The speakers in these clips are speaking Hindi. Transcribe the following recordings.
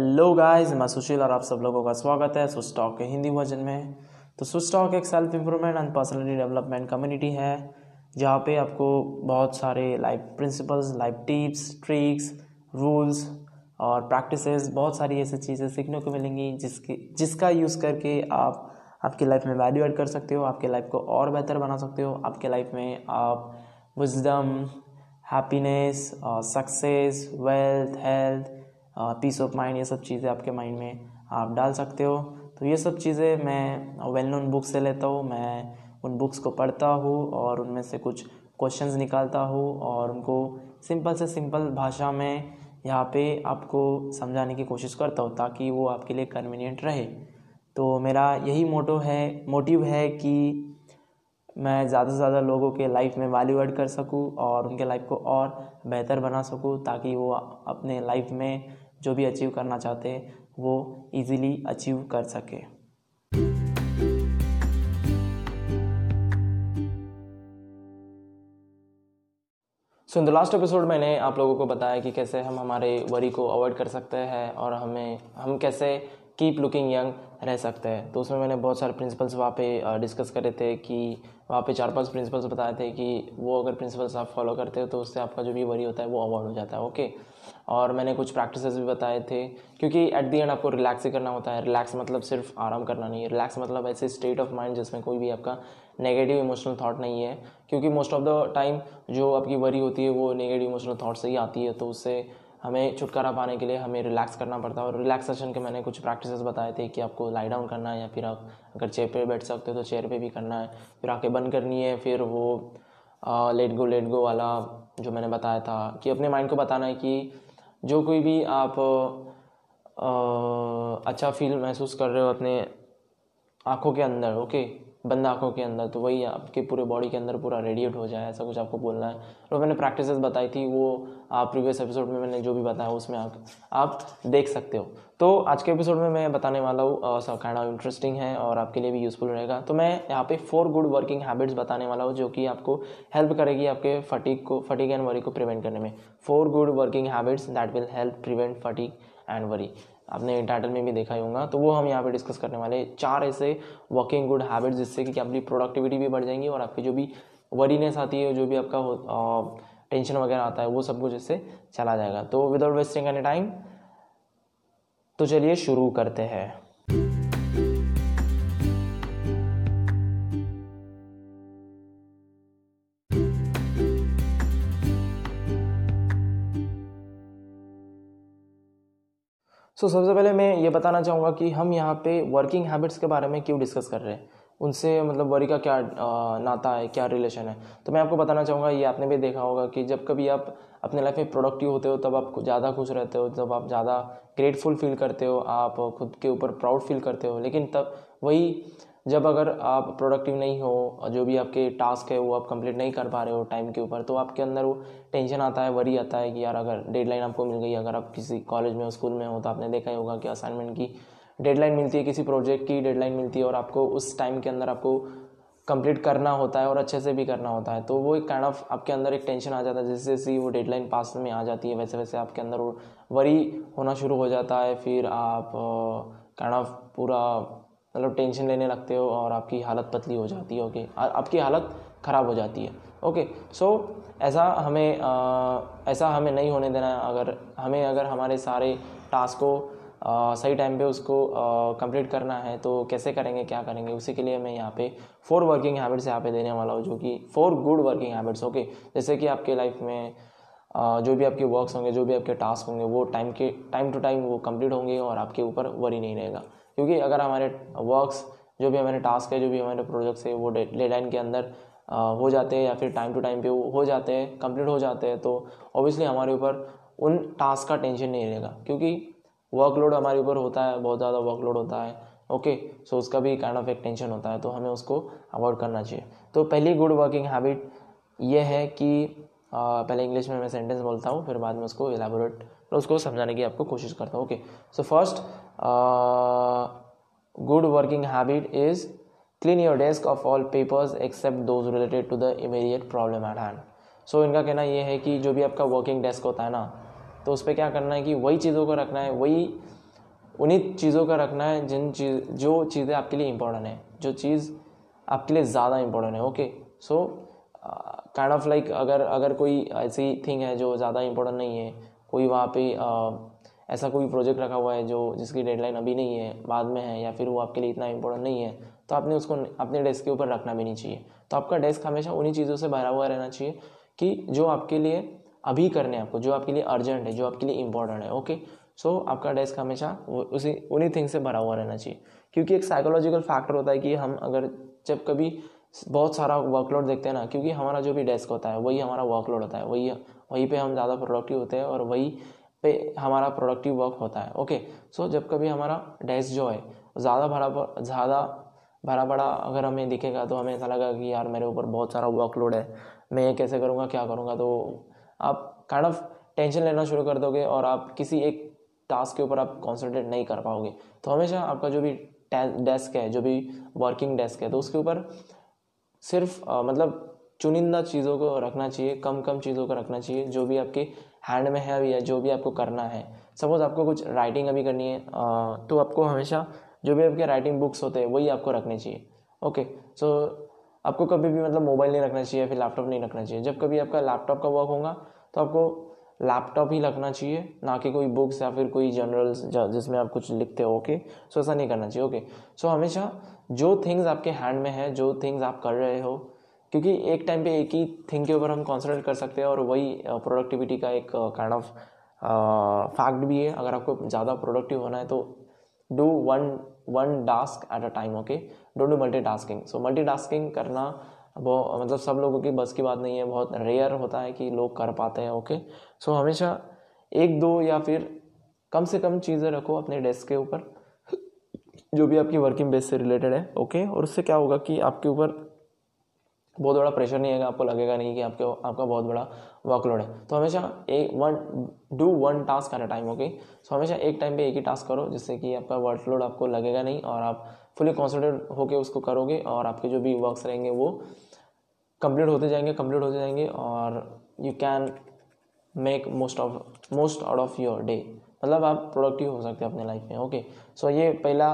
हेलो गाइस मैं सुशील और आप सब लोगों का स्वागत है सुस टॉक के हिंदी वर्जन में। तो सुस टॉक एक self improvement and personality development community है, जहाँ पे आपको बहुत सारे life principles life tips tricks rules और प्रैक्टिसेस बहुत सारी ऐसी चीज़ें सीखने को मिलेंगी जिसकी, जिसका यूज़ करके आप आपकी लाइफ में वैल्यू ऐड कर सकते हो, आपके लाइफ को और बेहतर बना सकते हो, आपके लाइफ में आप विजडम हैप्पीनेस और success wealth health peace of mind ये सब चीज़ें आपके माइंड में आप डाल सकते हो। तो ये सब चीज़ें मैं वेल नोन बुक से लेता हूँ, मैं उन बुक्स को पढ़ता हूँ और उनमें से कुछ क्वेश्चंस निकालता हूँ और उनको सिंपल से सिंपल भाषा में यहाँ पे आपको समझाने की कोशिश करता हूँ ताकि वो आपके लिए कन्वीनियंट रहे। तो मेरा यही मोटो है मोटिव है कि मैं ज़्यादा से ज़्यादा लोगों के लाइफ में वैल्यू ऐड कर सकूँ और उनके लाइफ को और बेहतर बना सकूँ ताकि वो अपने लाइफ में जो भी अचीव करना चाहते हैं, वो इजीली अचीव कर सके। So in the last episode मैंने आप लोगों को बताया कि कैसे हम हमारे वरी को अवॉइड कर सकते हैं और हमें, हम कैसे कीप लुकिंग यंग रह सकते हैं। तो उसमें मैंने बहुत सारे प्रिंसिपल्स वहाँ पे डिस्कस करे थे कि वहाँ पे चार पाँच प्रिंसिपल्स बताए थे कि वो अगर प्रिंसिपल्स आप फॉलो करते हो तो उससे आपका जो भी वरी होता है वो अवॉइड हो जाता है ओके और मैंने कुछ प्रैक्टिस भी बताए थे, क्योंकि एट दी एंड आपको रिलैक्स ही करना होता है। रिलैक्स मतलब सिर्फ़ आराम करना नहीं है। रिलैक्स मतलब ऐसे स्टेट ऑफ़ माइंड जिसमें कोई भी आपका नेगेटिव इमोशनल थाट नहीं है। क्योंकि मोस्ट ऑफ़ द टाइम जो आपकी वरी होती है वो नेगेटिव इमोशनल थाट से ही आती है तो उससे हमें छुटकारा पाने के लिए हमें रिलैक्स करना पड़ता है और रिलैक्सेशन के मैंने कुछ प्रैक्टिसेस बताए थे कि आपको लाई डाउन करना है या फिर आप अगर चेयर पे बैठ सकते हो तो चेयर पे भी करना है फिर आके बंद करनी है फिर वो लेट गो लेट गो वाला जो मैंने बताया था कि अपने माइंड को बताना है कि जो कोई भी आप आ, अच्छा फील महसूस कर रहे हो अपने आँखों के अंदर ओके बंद आँखों के अंदर तो वही आपके पूरे बॉडी के अंदर पूरा रेडिएट हो जाए, ऐसा कुछ आपको बोलना है। और मैंने प्रैक्टिसेस बताई थी, वो आप प्रीवियस एपिसोड में मैंने जो भी बताया, उसमें आप आप देख सकते हो। तो आज के एपिसोड में मैं बताने वाला हूँ सब ऑफ़ इंटरेस्टिंग है और आपके लिए भी यूज़फुल रहेगा। तो मैं यहाँ पे फोर गुड वर्किंग हैबिट्स बताने वाला हूँ, जो कि आपको हेल्प करेगी आपके फटीक को फटीक एंड वरी को प्रिवेंट करने में। Four good working habits that will help prevent fatigue and worry आपने टाइटल में भी देखा ही होगा तो वो हम यहाँ पे डिस्कस करने वाले चार ऐसे वर्किंग गुड हैबिट्स जिससे कि आपकी प्रोडक्टिविटी भी बढ़ जाएँगी और आपकी जो भी वरीनेस आती है, जो भी आपका टेंशन वगैरह आता है, वो सब कुछ इससे चला जाएगा। तो विदाउट वेस्टिंग एनी टाइम तो चलिए शुरू करते हैं। सो so, सबसे पहले मैं ये बताना चाहूँगा कि हम यहाँ पे वर्किंग हैबिट्स के बारे में क्यों डिस्कस कर रहे हैं? उनसे मतलब वरी का क्या नाता है क्या रिलेशन है? तो मैं आपको बताना चाहूँगा ये आपने भी देखा होगा कि जब कभी आप अपने लाइफ में प्रोडक्टिव होते हो तब आप ज़्यादा खुश रहते हो तब आप ज़्यादा ग्रेटफुल फील करते हो आप खुद के ऊपर प्राउड फील करते हो लेकिन तब वही जब अगर आप प्रोडक्टिव नहीं हो, जो भी आपके टास्क है, वो आप कंप्लीट नहीं कर पा रहे हो टाइम के ऊपर तो आपके अंदर वो टेंशन आता है वरी आता है कि यार अगर डेडलाइन आपको मिल गई, अगर आप किसी कॉलेज में स्कूल में हो तो आपने देखा ही होगा कि असाइनमेंट की डेडलाइन मिलती है, किसी प्रोजेक्ट की डेडलाइन मिलती है और आपको उस टाइम के अंदर आपको कंप्लीट करना होता है और अच्छे से भी करना होता है। तो वो एक काइंड ऑफ़ आपके अंदर एक टेंशन आ जाता है, जैसे जैसे वो डेडलाइन पास में आ जाती है, वैसे वैसे आपके अंदर वो वरी होना शुरू हो जाता है। फिर आप काइंड ऑफ़ पूरा मतलब टेंशन लेने लगते हो और आपकी हालत पतली हो जाती है ओके आपकी हालत ख़राब हो जाती है ओके सो so, ऐसा हमें आ, ऐसा हमें नहीं होने देना। है अगर हमें अगर हमारे सारे टास्क को आ, सही टाइम पे उसको कंप्लीट करना है तो कैसे करेंगे क्या करेंगे? उसी के लिए मैं यहाँ पे फोर वर्किंग हैबिट्स यहाँ पे देने वाला हूँ जो कि four good working habits okay जैसे कि आपके लाइफ में आ, जो भी आपके वर्क्स होंगे जो भी आपके टास्क होंगे वो टाइम के टाइम टू टाइम वो कंप्लीट होंगे और आपके ऊपर वरी नहीं रहेगा। क्योंकि अगर हमारे वर्क्स जो भी हमारे टास्क है, जो भी हमारे प्रोजेक्ट्स है, वो डेडलाइन के अंदर हो जाते हैं या फिर टाइम टू टाइम पे वो हो जाते हैं कंप्लीट हो जाते हैं तो ऑब्वियसली हमारे ऊपर उन टास्क का टेंशन नहीं रहेगा। क्योंकि वर्कलोड हमारे ऊपर होता है, बहुत ज़्यादा वर्कलोड होता है ओके सो उसका भी काइंड ऑफ़ एक टेंशन होता है तो हमें उसको अवॉइड करना चाहिए। तो पहली गुड वर्किंग हैबिट ये है कि पहले इंग्लिश में मैं सेंटेंस बोलता हूँ, फिर बाद में उसको एलेबोरेट उसको समझाने की आपको कोशिश करता हूँ। Okay so first good working habit is clean your desk of all papers except those related to the immediate problem at hand so इनका कहना ये है कि जो भी आपका वर्किंग डेस्क होता है ना तो उस पर क्या करना है कि वही चीज़ों को रखना है, वही उन्हीं चीज़ों का रखना है जिन चीज़, जो चीज़ें आपके लिए इंपॉर्टेंट है, जो चीज़ आपके लिए ज़्यादा इंपॉर्टेंट है। Okay so kind of like अगर अगर कोई ऐसी थिंग है जो ज़्यादा इंपॉर्टेंट नहीं है कोई वहाँ पे uh, ऐसा कोई प्रोजेक्ट रखा हुआ है जो जिसकी डेडलाइन अभी नहीं है बाद में है या फिर वो आपके लिए इतना इंपॉर्टेंट नहीं है तो आपने उसको अपने डेस्क के ऊपर रखना भी नहीं चाहिए। तो आपका डेस्क हमेशा उन्हीं चीज़ों से भरा हुआ रहना चाहिए कि जो आपके लिए अभी करने आपको जो आपके लिए अर्जेंट है जो आपके लिए इंपॉर्टेंट है ओके सो so, आपका डेस्क हमेशा उसी उन्हीं थिंग से भरा हुआ रहना चाहिए। क्योंकि एक साइकोलॉजिकल फैक्टर होता है कि हम अगर जब कभी बहुत सारा वर्कलोड देखते हैं ना क्योंकि हमारा जो भी डेस्क होता है वही हमारा वर्कलोड होता है वही वहीं पे हम ज़्यादा प्रोडक्टिव होते हैं और वही पे हमारा प्रोडक्टिव वर्क होता है। ओके सो जब कभी हमारा डेस्क जो है ज़्यादा भरा ज़्यादा भरा पड़ा अगर हमें दिखेगा तो हमें ऐसा लगा कि यार मेरे ऊपर बहुत सारा वर्कलोड है मैं ये कैसे करूँगा क्या करूँगा? तो आप काइंड ऑफ़ टेंशन लेना शुरू कर दोगे और आप किसी एक टास्क के ऊपर आप कॉन्सेंट्रेट नहीं कर पाओगे। तो हमेशा आपका जो भी डेस्क है जो भी वर्किंग डेस्क है तो उसके ऊपर सिर्फ़ आ, मतलब चुनिंदा चीज़ों को रखना चाहिए कम कम चीज़ों को रखना चाहिए, जो भी आपके हैंड में है या जो भी आपको करना है। सपोज़ आपको कुछ राइटिंग अभी करनी है तो आपको हमेशा जो भी आपके राइटिंग बुक्स होते हैं, वही आपको रखने चाहिए। ओके सो आपको कभी भी मतलब मोबाइल नहीं रखना चाहिए, फिर लैपटॉप नहीं रखना चाहिए। जब कभी आपका लैपटॉप का वर्क होगा तो आपको लैपटॉप ही रखना चाहिए, ना कि कोई बुक्स या फिर कोई जर्नल्स जिसमें आप कुछ लिखते हो ओके सो ऐसा नहीं करना चाहिए ओके सो हमेशा जो थिंग्स आपके हैंड में है, जो थिंग्स आप कर रहे हो क्योंकि एक टाइम पे एक ही थिंग के ऊपर हम कॉन्सेंट्रेट कर सकते हैं और वही प्रोडक्टिविटी का एक काइंड ऑफ़ फैक्ट भी है। अगर आपको ज़्यादा प्रोडक्टिव होना है तो do one one task at a time okay don't do multitasking so multitasking करना वो मतलब सब लोगों की बस की बात नहीं है। बहुत रेयर होता है कि लोग कर पाते हैं ओके सो हमेशा एक, दो या फिर कम से कम चीज़ें रखो अपने डेस्क के ऊपर, जो भी आपकी वर्किंग बेस से रिलेटेड है ओके और उससे क्या होगा कि आपके ऊपर बहुत बड़ा प्रेशर नहीं आएगा आपको लगेगा नहीं कि आपके, आपका बहुत बड़ा वर्कलोड है। तो हमेशा एक one do one task at a time okay so हमेशा एक टाइम पे एक ही टास्क करो, जिससे कि आपका वर्कलोड आपको लगेगा नहीं और आप फुली कॉन्सेंट्रेट होकर उसको करोगे और आपके जो भी वर्क्स रहेंगे वो कंप्लीट होते जाएँगे कंप्लीट होते जाएँगे और you can make most of most out of your day मतलब आप प्रोडक्टिव हो सकते हैं अपने लाइफ में ओके सो ये पहला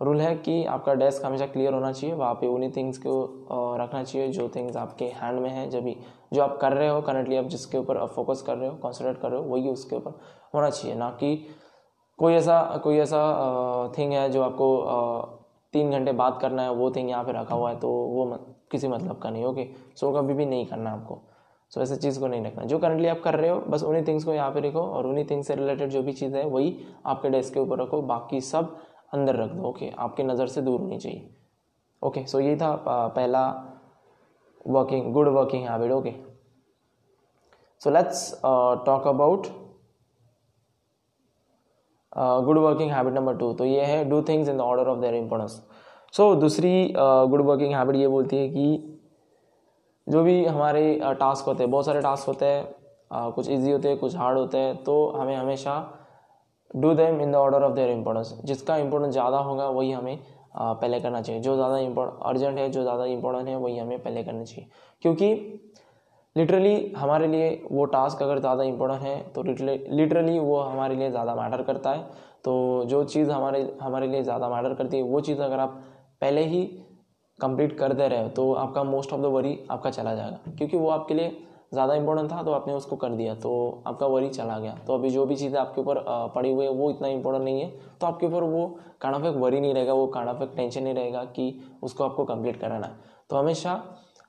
रूल है कि आपका डेस्क हमेशा क्लियर होना चाहिए वहाँ पे उन्हीं थिंग्स को रखना चाहिए जो थिंग्स आपके हैंड में है जब भी जो आप कर रहे हो करंटली आप जिसके ऊपर फोकस कर रहे हो कॉन्सेंट्रेट कर रहे हो वही उसके ऊपर होना चाहिए। ना कि कोई ऐसा कोई ऐसा थिंग है जो आपको तीन घंटे बात करना है वो थिंग यहाँ पे रखा हुआ है तो वो मत, किसी मतलब का नहीं ओके सो so, कभी भी नहीं करना आपको। सो so, ऐसे चीज़ को नहीं रखना। जो करंटली आप कर रहे हो बस उन्हीं थिंग्स को यहाँ पे रखो और उन्हीं थिंग्स से रिलेटेड जो भी चीज़ है वही आपके डेस्क के ऊपर रखो। बाकी सब अंदर रख दो। ओके, आपके नज़र से दूर होनी चाहिए। ओके सो ये था पहला working good working habit okay. So let's talk about good working habit number two तो ये है do things in the order of their importance so दूसरी गुड वर्किंग हैबिट ये बोलती है कि जो भी हमारे टास्क होते हैं, बहुत सारे टास्क होते हैं कुछ इजी होते हैं, कुछ हार्ड होते हैं तो हमें हमेशा do them in the order of their importance जिसका इंपॉर्टेंस ज़्यादा होगा, वही हमें पहले करना चाहिए। जो ज़्यादा अर्जेंट है, जो ज़्यादा इंपॉर्टेंट है, वही हमें पहले करना चाहिए। क्योंकि लिटरली हमारे लिए वो टास्क अगर ज़्यादा इंपॉर्टेंट है तो लिटरली वो हमारे लिए ज़्यादा मैटर करता है। तो जो चीज़ हमारे हमारे लिए ज़्यादा मैटर करती है, वो चीज़ अगर आप पहले ही कंप्लीट कर दे रहे हो तो आपका मोस्ट ऑफ़ द वरी आपका चला जाएगा। क्योंकि वो आपके लिए ज़्यादा इंपॉर्टेंट था तो आपने उसको कर दिया। तो आपका वरी चला गया। तो अभी जो भी चीज़ें आपके ऊपर पड़ी हुई है, वो इतना इंपॉर्टेंट नहीं है। तो आपके ऊपर वो काइंड ऑफ़ एक वरी नहीं रहेगा, वो काइंड ऑफ़ एक टेंशन नहीं रहेगा कि उसको आपको कंप्लीट कराना है। तो हमेशा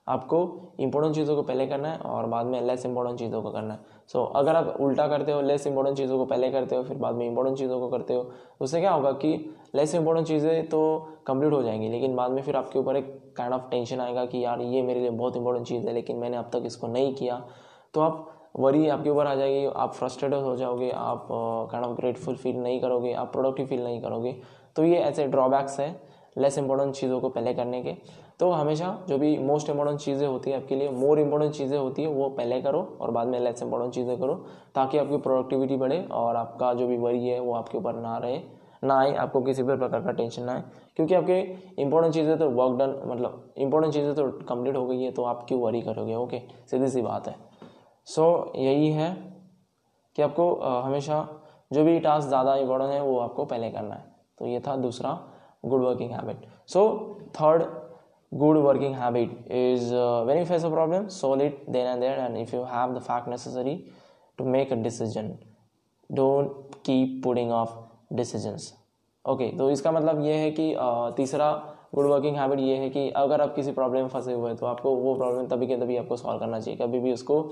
आपको इंपॉर्टेंट चीज़ों को पहले करना है और बाद में लेस इंपॉर्टेंट चीज़ों को करना है। सो so, अगर आप उल्टा करते हो लेस इंपॉर्टेंट चीज़ों को पहले करते हो फिर बाद में इंपॉर्टेंट चीज़ों को करते हो उससे क्या होगा कि लेस इंपॉर्टेंट चीज़ें तो कंप्लीट हो जाएँगी लेकिन बाद में फिर आपके ऊपर एक काइंड ऑफ़ टेंशन आएगा कि यार ये मेरे लिए बहुत इंपॉर्टेंट चीज़ है लेकिन मैंने अब तक इसको नहीं किया। तो आप वरी आपके ऊपर आ जाएगी आप फ्रस्ट्रेटेड हो जाओगे आप काइंड ऑफ़ ग्रेटफुल फील नहीं करोगे आप प्रोडक्टिव फील नहीं करोगे। तो ये ऐसे ड्रॉबैक्स हैं। लेस इंपॉर्टेंट चीज़ों को पहले करने के। तो हमेशा जो भी मोस्ट इंपॉर्टेंट चीज़ें होती है आपके लिए मोर इंपॉर्टेंट चीज़ें होती है वो पहले करो और बाद में लेस इंपॉर्टेंट चीज़ें करो ताकि आपकी प्रोडक्टिविटी बढ़े और आपका जो भी वरी है वो आपके ऊपर ना रहे ना आए आपको किसी भी प्रकार का टेंशन ना आए। क्योंकि आपके इंपॉर्टेंट चीज़ें तो वर्क डन मतलब इंपॉर्टेंट चीज़ें तो कंप्लीट हो गई है तो आप क्यों वरी करोगे? ओके सीधी सी बात है। सो so, यही है कि आपको हमेशा जो भी टास्क ज़्यादा इंपॉर्टेंट है वो आपको पहले करना है। तो ये था दूसरा good working habit so third good working habit is very face a problem solve it then and there and if you have the fact necessary to make a decision don't keep putting off decisions okay तो इसका मतलब ये है कि uh, तीसरा गुड वर्किंग हैबिट ये है कि अगर आप किसी प्रॉब्लम में फंसे हुए हैं तो आपको वो प्रॉब्लम तभी के तभी आपको सॉल्व करना चाहिए कभी भी उसको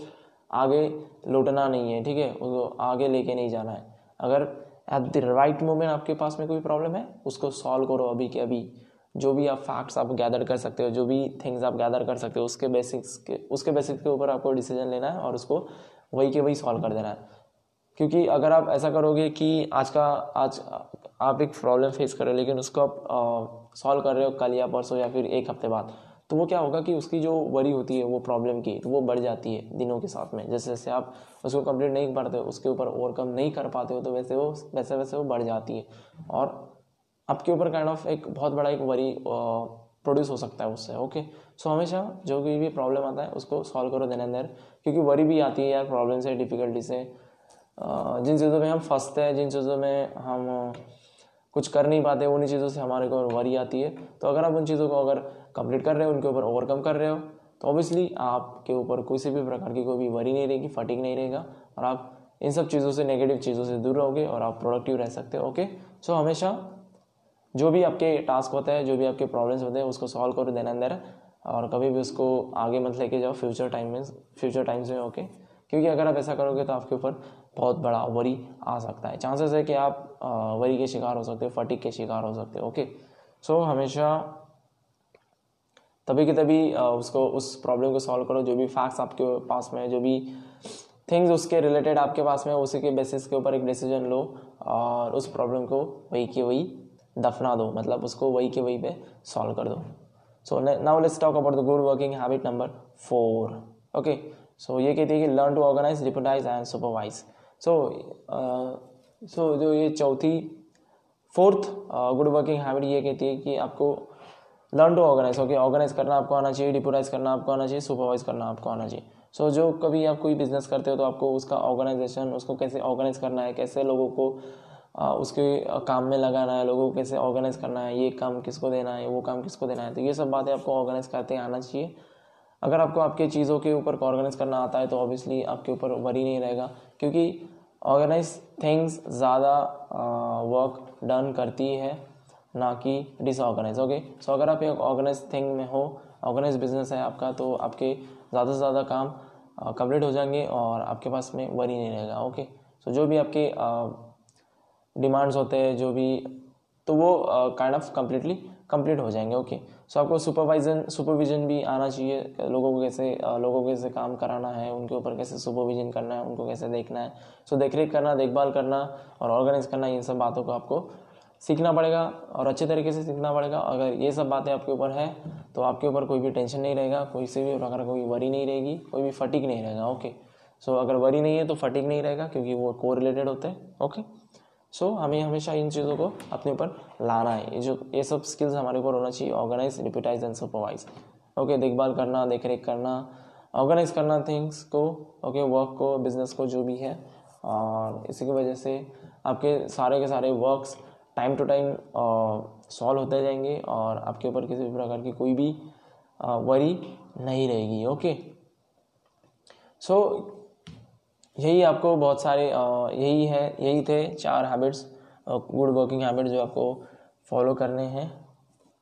आगे लौटना नहीं है, ठीक है? उसको आगे लेके नहीं जाना है। अगर एट द राइट मोमेंट आपके पास में कोई प्रॉब्लम है, उसको सॉल्व करो अभी के अभी। जो भी आप फैक्ट्स आप गैदर कर सकते हो, जो भी थिंग्स आप गैदर कर सकते हो, उसके बेसिक्स के, उसके बेसिक्स के ऊपर आपको डिसीज़न लेना है और उसको वही के वही सॉल्व कर देना है। क्योंकि अगर आप ऐसा करोगे कि आज का, आज आप एक प्रॉब्लम फेस कर रहे हो, लेकिन उसको आप सॉल्व कर रहे हो कल या परसों या फिर एक हफ़्ते बाद तो वो क्या होगा कि उसकी जो वरी होती है, वो प्रॉब्लम की तो वो बढ़ जाती है दिनों के साथ में। जैसे जैसे आप उसको कंप्लीट नहीं करते उसके ऊपर ओवरकम नहीं कर पाते हो तो वैसे वो, वैसे वैसे वो बढ़ जाती है। और आपके ऊपर काइंड ऑफ़ एक बहुत बड़ा एक वरी प्रोड्यूस हो सकता है उससे ओके सो हमेशा जो कोई भी प्रॉब्लम आता है, उसको सॉल्व करो देन एंड देर क्योंकि वरी भी आती है यार प्रॉब्लम से डिफ़िकल्टी से। जिन चीज़ों में हम फंसते हैं, जिन चीज़ों में हम कुछ कर नहीं पाते, उन्हीं चीज़ों से हमारे को वरी आती है। तो अगर आप उन चीज़ों को अगर कंप्लीट कर रहे हो, उनके ऊपर ओवरकम कर रहे हो तो ऑब्वियसली आपके ऊपर किसी भी प्रकार की कोई भी वरी नहीं रहेगी फटिंग नहीं रहेगा और आप इन सब चीज़ों से नेगेटिव चीज़ों से दूर रहोगे और आप प्रोडक्टिव रह सकते हो ओके सो हमेशा जो भी आपके टास्क होते हैं, जो भी आपके प्रॉब्लम्स होते हैं, उसको सॉल्व करो देन अंदर और कभी भी उसको आगे मत लेके जाओ फ्यूचर टाइम में फ्यूचर टाइम्स में ओके क्योंकि अगर आप ऐसा करोगे तो आपके ऊपर बहुत बड़ा वरी आ सकता है। चांसेस है कि आप वरी के शिकार हो सकते हो फटिक के शिकार हो सकते हो ओके सो हमेशा तभी के तभी उसको, उस प्रॉब्लम को सॉल्व करो, जो भी फैक्ट्स आपके पास में जो भी थिंग्स उसके रिलेटेड आपके पास में उसी के बेसिस के ऊपर एक डिसीज़न लो और उस प्रॉब्लम को वही के वही दफना दो मतलब उसको वही के वही पे सॉल्व कर दो। So now let's talk about the good working habit number four okay so ये कहती है कि learn to organise prioritise and supervise so so जो ये चौथी फोर्थ गुड वर्किंग हैबिट ये कहती है कि आपको learn to organise okay organise करना आपको आना चाहिए डिपोराइज करना आपको आना चाहिए सुपरवाइज करना आपको आना चाहिए। सो so, जो कभी आप कोई बिज़नेस करते हो तो आपको उसका ऑर्गेनाइजेशन उसको कैसे ऑर्गेनाइज करना है कैसे लोगों को आ, उसके काम में लगाना है लोगों को कैसे ऑर्गेनाइज करना है ये काम किसको देना है वो काम किसको देना है तो ये सब बातें आपको ऑर्गेनाइज करते आना चाहिए। अगर आपको आपके चीज़ों के ऊपर ऑर्गेनाइज करना आता है तो ऑब्वियसली आपके ऊपर वरी नहीं रहेगा क्योंकि ऑर्गेनाइज थिंग्स ज़्यादा वर्क डन करती है। ना कि डिसऑर्गेनाइज ओके सो अगर आप एक ऑर्गेनाइज थिंग में हो ऑर्गेनाइज बिज़नेस है आपका तो आपके ज़्यादा से ज़्यादा काम कंप्लीट हो जाएँगे और आपके पास में वरी नहीं रहेगा ओके सो जो भी आपके डिमांड्स होते हैं, जो भी तो वो काइंड ऑफ़ कम्प्लीटली कंप्लीट हो जाएँगे ओके सो आपको सुपरवाइजन सुपरविजन भी आना चाहिए, लोगों को कैसे लोगों को कैसे काम कराना है, उनके ऊपर कैसे सुपरविजन करना है, उनको कैसे देखना है। सो देख रेख करना, देखभाल करना और ऑर्गेनाइज करना, इन सब बातों को आपको सीखना पड़ेगा और अच्छे तरीके से सीखना पड़ेगा। अगर ये सब बातें आपके ऊपर है तो आपके ऊपर कोई भी टेंशन नहीं रहेगा कोई से भी प्रकार कोई वरी नहीं रहेगी कोई भी फटिक नहीं रहेगा ओके सो अगर वरी नहीं है तो फटिक नहीं रहेगा क्योंकि वो को रिलेटेड होते हैं ओके सो so, हमें हमेशा इन चीज़ों को अपने ऊपर लाना है। ये जो ये सब स्किल्स हमारे ऊपर होना चाहिए organise prioritise and supervise okay देखभाल करना देख रेख करना ऑर्गेनाइज करना थिंग्स को ओके वर्क को बिज़नेस को जो भी है। और इसी की वजह से आपके सारे के सारे works time to time solve होते जाएँगे और आपके ऊपर किसी भी प्रकार की कोई भी वरी नहीं रहेगी ओके सो यही आपको बहुत सारे यही है, यही थे चार हैबिट्स गुड वर्किंग हैबिट्स जो आपको फॉलो करने हैं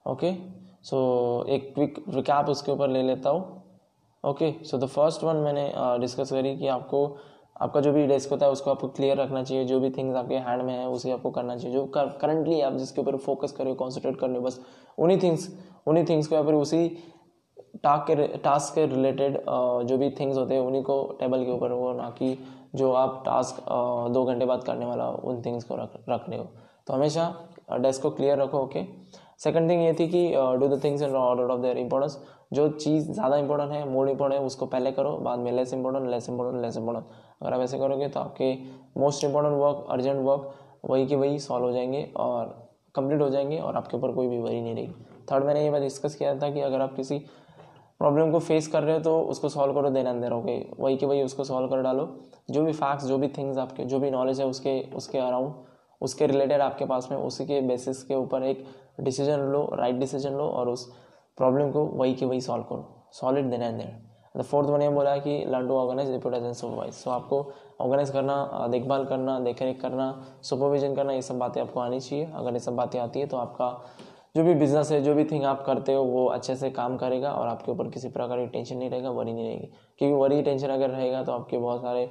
ओके सो एक क्विक रिकैप उसके ऊपर ले लेता हूँ okay so the first one मैंने डिस्कस करी कि आपको आपका जो भी डेस्क होता है, उसको आपको क्लियर रखना चाहिए। जो भी थिंग्स आपके हैंड में है, उसे आपको करना चाहिए। जो करंटली आप जिसके ऊपर फोकस कर रहे हो कॉन्सेंट्रेट कर रहे हो, बस उन्हीं थिंग्स उन्हीं थिंग्स को या फिर उसी टास्क के टास्क के रिलेटेड जो भी थिंग्स होते हैं, उन्हीं को टेबल के ऊपर हो, ना कि जो आप टास्क दो घंटे बाद करने वाला हो, उन थिंग्स को रख रख रहे हो। तो हमेशा डेस्क को क्लियर रखो ओके सेकंड थिंग ये थी कि do the things in order of their importance जो चीज़ ज़्यादा इंपॉर्टेंट है मोर इंपॉर्टेंट है, उसको पहले करो, बाद में less important less important less important अगर आप ऐसे करोगे तो आपके most important work urgent work वही के वही सॉल्व हो जाएँगे और कंप्लीट हो जाएँगे और आपके ऊपर कोई भी वरी नहीं रहेगी। थर्ड मैंने ये बात डिस्कस किया था कि अगर आप किसी प्रॉब्लम को फेस कर रहे हो तो उसको सॉल्व करो, देन अंदर ओके वही के वही उसको सॉल्व कर डालो। जो भी फैक्ट्स जो भी थिंग्स आपके, जो भी नॉलेज है उसके उसके अराउंड उसके रिलेटेड आपके पास में, उसी के बेसिस के ऊपर एक डिसीज़न लो राइट डिसीज़न लो और उस प्रॉब्लम को वही के वही सॉल्व करो। Solid then and then the fourth one ये बोला है कि learn to organise prioritise supervise so आपको ऑर्गेनाइज करना देखभाल करना देख रेख करना सुपरविजन करना, ये सब बातें आपको आनी चाहिए। अगर ये सब बातें आती है तो आपका जो भी बिज़नेस है, जो भी थिंग आप करते हो, वो अच्छे से काम करेगा और आपके ऊपर किसी प्रकार की टेंशन नहीं रहेगा वरी नहीं रहेगी। क्योंकि वरी टेंशन अगर रहेगा तो आपके बहुत सारे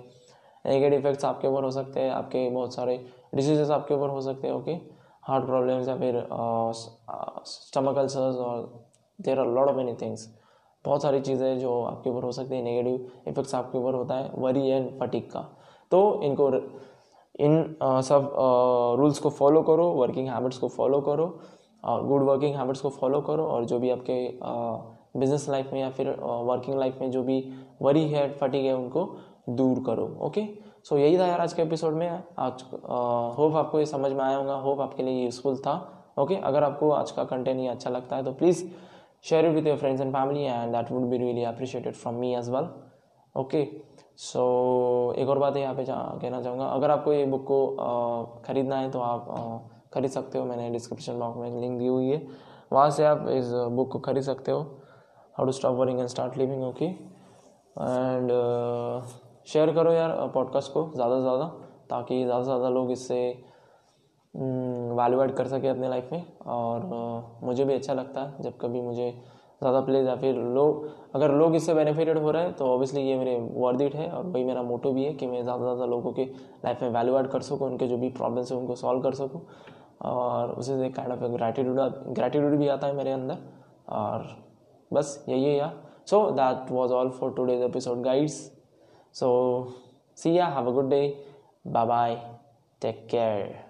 नेगेटिव इफेक्ट्स आपके ऊपर हो सकते हैं, आपके बहुत सारे डिसीजेस आपके ऊपर हो सकते हैं ओके हार्ट प्रॉब्लम्स या फिर स्टमक अल्सर्स और there are lot of many things बहुत सारी चीज़ें जो आपके ऊपर हो सकती है नेगेटिव इफेक्ट्स आपके ऊपर होता है वरी एंड फटिक का। तो इनको इन uh, सब रूल्स को फॉलो करो वर्किंग हैबिट्स को फॉलो करो और गुड वर्किंग हैबिट्स को फॉलो करो और जो भी आपके बिज़नेस लाइफ में या फिर वर्किंग लाइफ में जो भी वरी है फटिक है उनको दूर करो ओके सो यही था यार आज के एपिसोड में। आज होप आपको ये समझ में आया होगा होप आपके लिए यूज़फुल था ओके अगर आपको आज का कंटेंट ये अच्छा लगता है तो please share it with your friends and family, and that would be really appreciated from me as well. Okay so एक और बात यहाँ पे कहना चाहूँगा। अगर आपको ये बुक को ख़रीदना है तो आप खरीद सकते हो। मैंने डिस्क्रिप्शन बॉक्स में लिंक दी हुई है। वहाँ से आप इस बुक को खरीद सकते हो। How to stop worrying and start living okay and share करो यार पॉडकास्ट को ज़्यादा से ज़्यादा, ताकि ज़्यादा से ज़्यादा लोग इससे वैल्यू एड कर सके अपने लाइफ में और मुझे भी अच्छा लगता है जब कभी मुझे ज़्यादा प्लेज या फिर लोग अगर लोग इससे बेनिफिटेड हो रहे हैं तो ऑब्वियसली ये मेरे वर्थ इट है और वही मेरा मोटो भी है कि मैं ज़्यादा से ज़्यादा लोगों के लाइफ में वैल्यू ऐड कर सकूँ, उनके जो भी प्रॉब्लम्स हैं उनको सॉल्व कर सकूँ और उसे से काइंड ऑफ़ ग्रैटिट्यूड ग्रैटिट्यूड भी आता है मेरे अंदर और बस यही है यार। So that was all for today's episode guys so see ya have a good day bye bye take care